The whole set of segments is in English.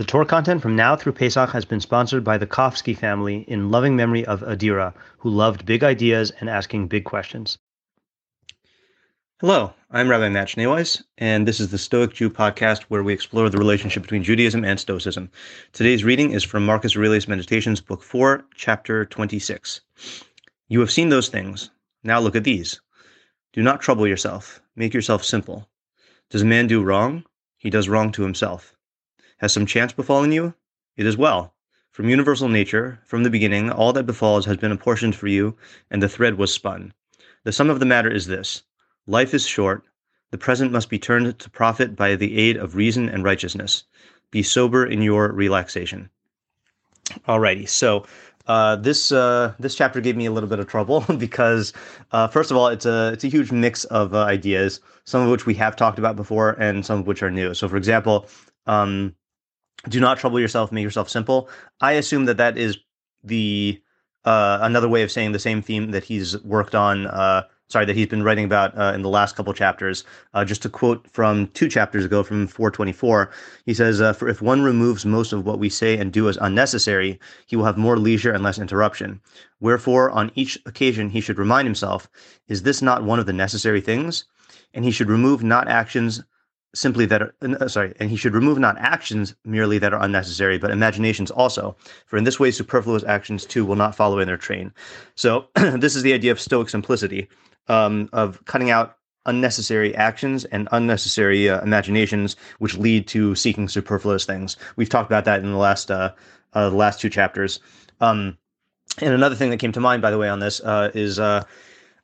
The Torah content from now through Pesach has been sponsored by the Kofsky family in loving memory of Adira, who loved big ideas and asking big questions. Hello, I'm Rabbi Matt Schneeweiss, and this is the Stoic Jew podcast where we explore the relationship between Judaism and Stoicism. Today's reading is from Marcus Aurelius Meditations, Book 4, Chapter 26. You have seen those things. Now look at these. Do not trouble yourself. Make yourself simple. Does a man do wrong? He does wrong to himself. Has some chance befallen you? It is well. From universal nature, from the beginning, all that befalls has been apportioned for you, and the thread was spun. The sum of the matter is this life is short. The present must be turned to profit by the aid of reason and righteousness. Be sober in your relaxation. Alrighty, so uh, this uh, this chapter gave me a little bit of trouble because uh, first of all, it's a it's a huge mix of uh, ideas, some of which we have talked about before, and some of which are new. So, for example, um, do not trouble yourself make yourself simple. I assume that that is the uh, another way of saying the same theme that he's worked on uh, sorry that he's been writing about uh, in the last couple chapters. Uh, just to quote from two chapters ago from 424 he says uh, for if one removes most of what we say and do as unnecessary he will have more leisure and less interruption. Wherefore on each occasion he should remind himself is this not one of the necessary things and he should remove not actions simply that are uh, sorry and he should remove not actions merely that are unnecessary but imaginations also. For in this way superfluous actions too will not follow in their train. So this is the idea of stoic simplicity um, of cutting out unnecessary actions and unnecessary uh, imaginations which lead to seeking superfluous things. We've talked about that in the last uh, uh the last two chapters. Um, and another thing that came to mind by the way on this uh, is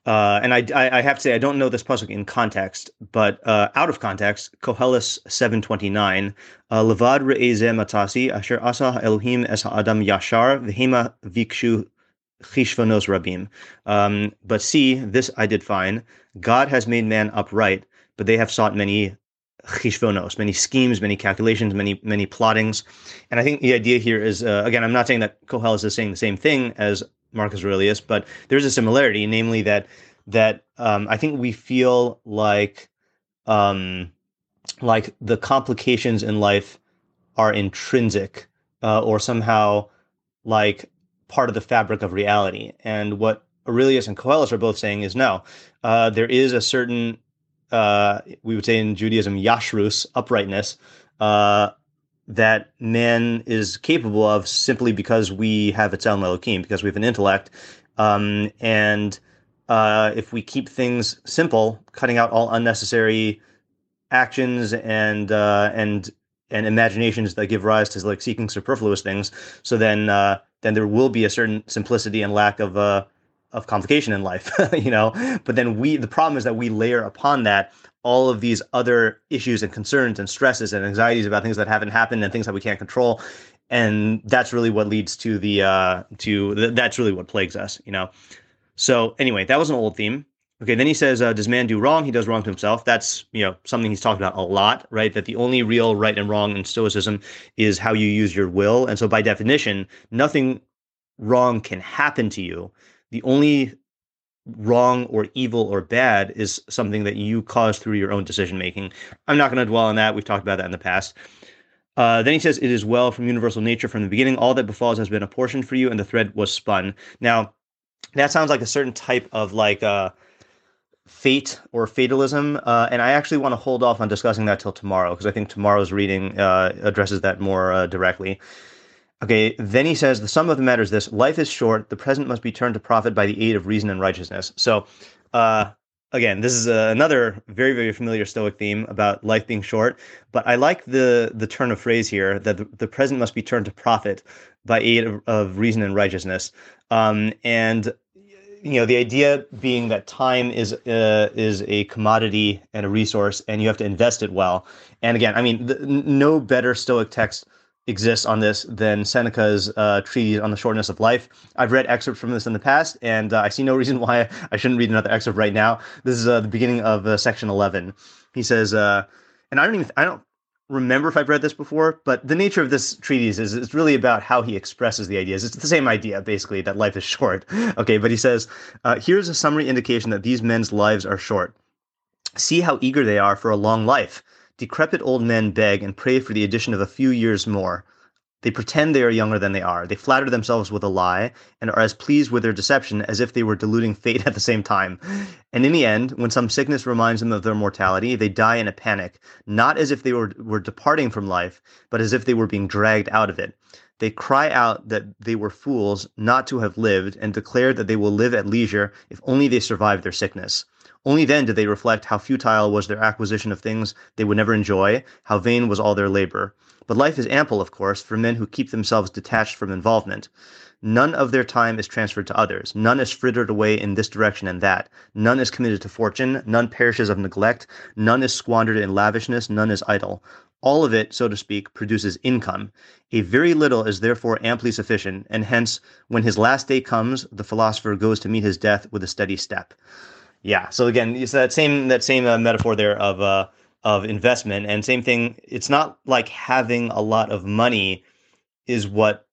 uh, and I, I, have to say I don't know this pasuk in context, but uh, out of context, twenty nine, uh, Levad re'ezeh matasi asher asa Elohim es adam yashar v'hema vikshu chishvanos rabim. Um, but see, this I did find: God has made man upright, but they have sought many chishvonos, many schemes, many calculations, many many plottings. And I think the idea here is, uh, again, I'm not saying that Koheles is saying the same thing as Marcus Aurelius, but there's a similarity, namely that that um, I think we feel like um, like the complications in life are intrinsic uh, or somehow like part of the fabric of reality. And what Aurelius and Koheles are both saying is no, uh, there is a certain uh, we would say in Judaism yashrus uprightness uh, that man is capable of simply because we have tzelem Elohim, because we have an intellect. Um, and uh, if we keep things simple, cutting out all unnecessary actions and uh, and and imaginations that give rise to like seeking superfluous things, so then uh, then there will be a certain simplicity and lack of uh, of complication in life, you know. But then we the problem is that we layer upon that all of these other issues and concerns and stresses and anxieties about things that haven't happened and things that we can't control. And that's really what leads to the uh to th- that's really what plagues us you know? So anyway that was an old theme. Okay then he says uh, does man do wrong? He does wrong to himself. That's you know something he's talked about a lot right? That the only real right and wrong in stoicism is how you use your will. And so by definition nothing wrong can happen to you the only wrong or evil or bad is something that you cause through your own decision making. I'm not going to dwell on that. We've talked about that in the past. Uh, then he says, It is well from universal nature from the beginning. All that befalls has been apportioned for you, and the thread was spun. Now, that sounds like a certain type of like uh, fate or fatalism. Uh, and I actually want to hold off on discussing that till tomorrow because I think tomorrow's reading uh, addresses that more uh, directly. Okay, then he says, the sum of the matter is this life is short, the present must be turned to profit by the aid of reason and righteousness. So, uh, again, this is uh, another very, very familiar Stoic theme about life being short. But I like the the turn of phrase here that the, the present must be turned to profit by aid of, of reason and righteousness. Um, and you know, the idea being that time is uh, is a commodity and a resource, and you have to invest it well. And again, I mean, no better Stoic text exists on this than Seneca's uh, treatise on the shortness of life. I've read excerpts from this in the past, and uh, I see no reason why I shouldn't read another excerpt right now. This is uh, the beginning of uh, section 11. He says, uh, and I don't even, I don't remember if I've read this before, but the nature of this treatise is it's really about how he expresses the ideas. It's the same idea, basically, that life is short. Okay, but he says, uh, here's a summary indication that these men's lives are short. See how eager they are for a long life Decrepit old men beg and pray for the addition of a few years more. They pretend they are younger than they are. They flatter themselves with a lie and are as pleased with their deception as if they were deluding fate at the same time. And in the end, when some sickness reminds them of their mortality, they die in a panic, not as if they were, were departing from life, but as if they were being dragged out of it. They cry out that they were fools not to have lived and declare that they will live at leisure if only they survive their sickness. Only then do they reflect how futile was their acquisition of things they would never enjoy, how vain was all their labor. But life is ample, of course, for men who keep themselves detached from involvement. None of their time is transferred to others. None is frittered away in this direction and that. None is committed to fortune. None perishes of neglect. None is squandered in lavishness. None is idle. All of it, so to speak, produces income. A very little is therefore amply sufficient, and hence, when his last day comes, the philosopher goes to meet his death with a steady step. Yeah. So again, it's that same that same uh, metaphor there of uh, of investment. And same thing, it's not like having a lot of money is what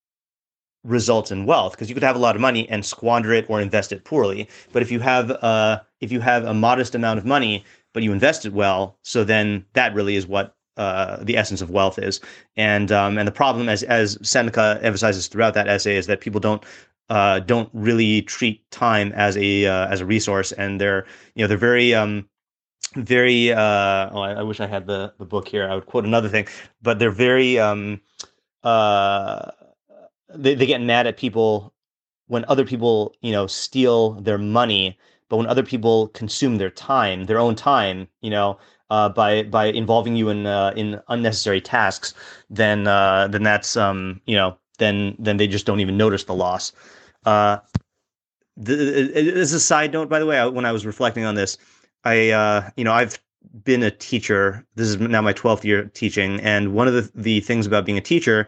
results in wealth because you could have a lot of money and squander it or invest it poorly. But if you have uh if you have a modest amount of money but you invest it well, so then that really is what uh, the essence of wealth is. And um, and the problem, as as Seneca emphasizes throughout that essay, is that people don't uh, don't really treat time as a uh, as a resource, and they're you know they're very um, very uh oh, I, I, wish i had the the book here. I would quote another thing but they're very um uh they, they get mad at people when other people you know steal their money but when other people consume their time their own time you know uh, by by involving you in uh, in unnecessary tasks then uh, then that's um you know then then they just don't even notice the loss uh the, as a side note by the way I, when i was reflecting on this I, uh, you know, I've been a teacher. This is now my 12th year teaching. And one of the, the things about being a teacher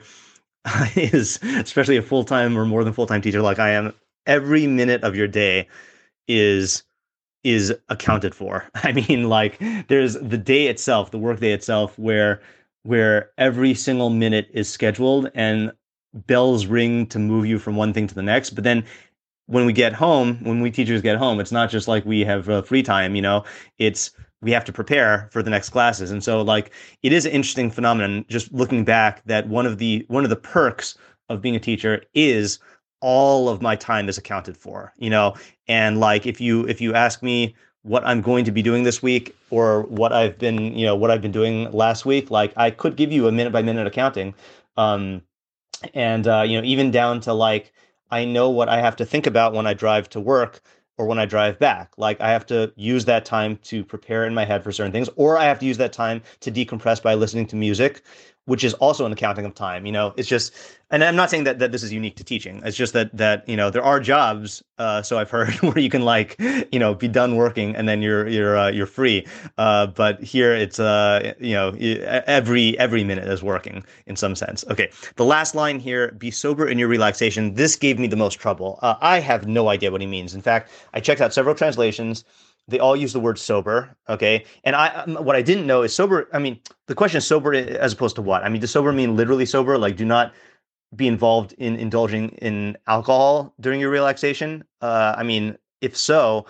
is, especially a full time or more than full time teacher like I am, every minute of your day is is accounted for. I mean, like there's the day itself, the workday itself, where where every single minute is scheduled and bells ring to move you from one thing to the next. But then when we get home, when we teachers get home, it's not just like we have uh, free time, you know, it's we have to prepare for the next classes. And so like it is an interesting phenomenon just looking back that one of the one of the perks of being a teacher is all of my time is accounted for, you know. And like if you if you ask me what I'm going to be doing this week or what I've been, you know, what I've been doing last week, like I could give you a minute by minute accounting. Um and uh, you know, even down to like I know what I have to think about when I drive to work or when I drive back. Like I have to use that time to prepare in my head for certain things, or I have to use that time to decompress by listening to music, which is also an accounting of time. You know, it's just, and I'm not saying that, that this is unique to teaching. It's just that that you know there are jobs. Uh, so I've heard where you can like you know be done working and then you're you're uh, you're free. Uh, but here it's uh you know every every minute is working in some sense. Okay, the last line here: be sober in your relaxation. This gave me the most trouble. Uh, I have no idea what he means. In fact, I checked out several translations they all use the word sober okay? And i um, what i didn't know is sober i mean the question is sober as opposed to what? I mean does sober mean literally sober? Like do not be involved in indulging in alcohol during your relaxation? Uh, i mean if so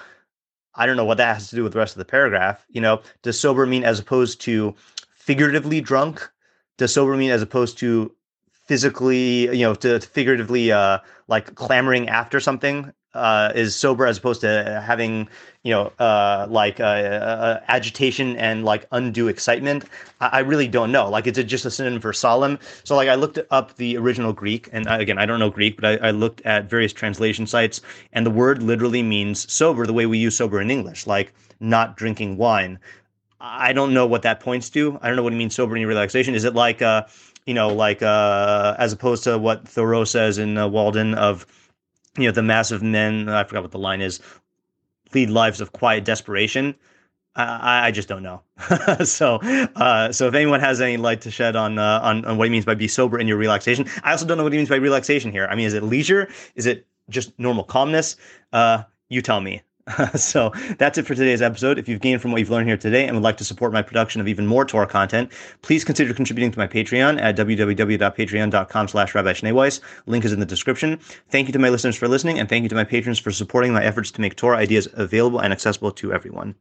i don't know what that has to do with the rest of the paragraph you know? Does sober mean as opposed to figuratively drunk? Does sober mean as opposed to physically you know to, to figuratively uh like clamoring after something uh, is sober as opposed to having you know uh, like uh, uh, agitation and like undue excitement I, I, really don't know. Like it's just a synonym for solemn. So like i looked up the original greek and uh, again i don't know greek but I, I, looked at various translation sites and the word literally means sober the way we use sober in english like not drinking wine. I don't know what that points to. I don't know what it means sober in relaxation. Is it like uh you know like uh as opposed to what thoreau says in walden of you know, the massive men, I forgot what the line is, lead lives of quiet desperation. I, I just don't know. so, uh, so if anyone has any light to shed on, uh, on on what he means by be sober in your relaxation, I also don't know what he means by relaxation here. I mean, is it leisure? Is it just normal calmness? Uh, you tell me. so that's it for today's episode. If you've gained from what you've learned here today and would like to support my production of even more Torah content, please consider contributing to my Patreon at www.patreon.com slash Rabbi. Link is in the description. Thank you to my listeners for listening, and thank you to my patrons for supporting my efforts to make Torah ideas available and accessible to everyone.